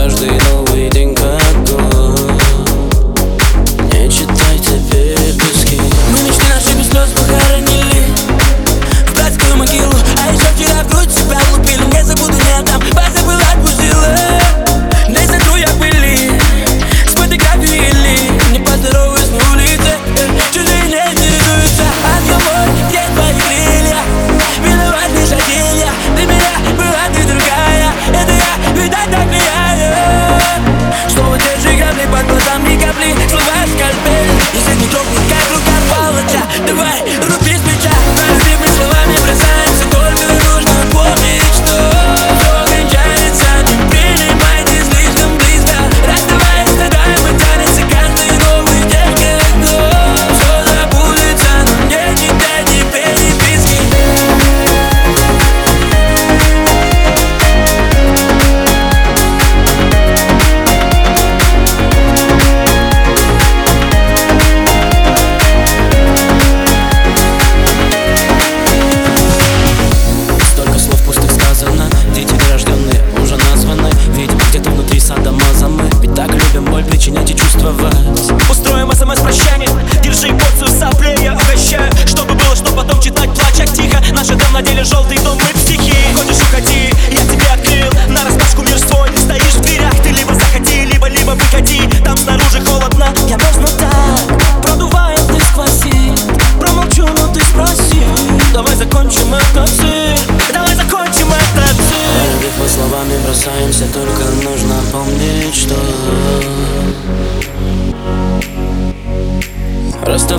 каждой ночью.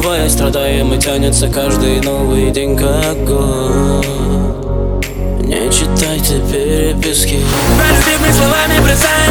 Расставаясь, страдаем и тянется каждый новый день как год. Не читайте переписки. По любимыми словами бросаемся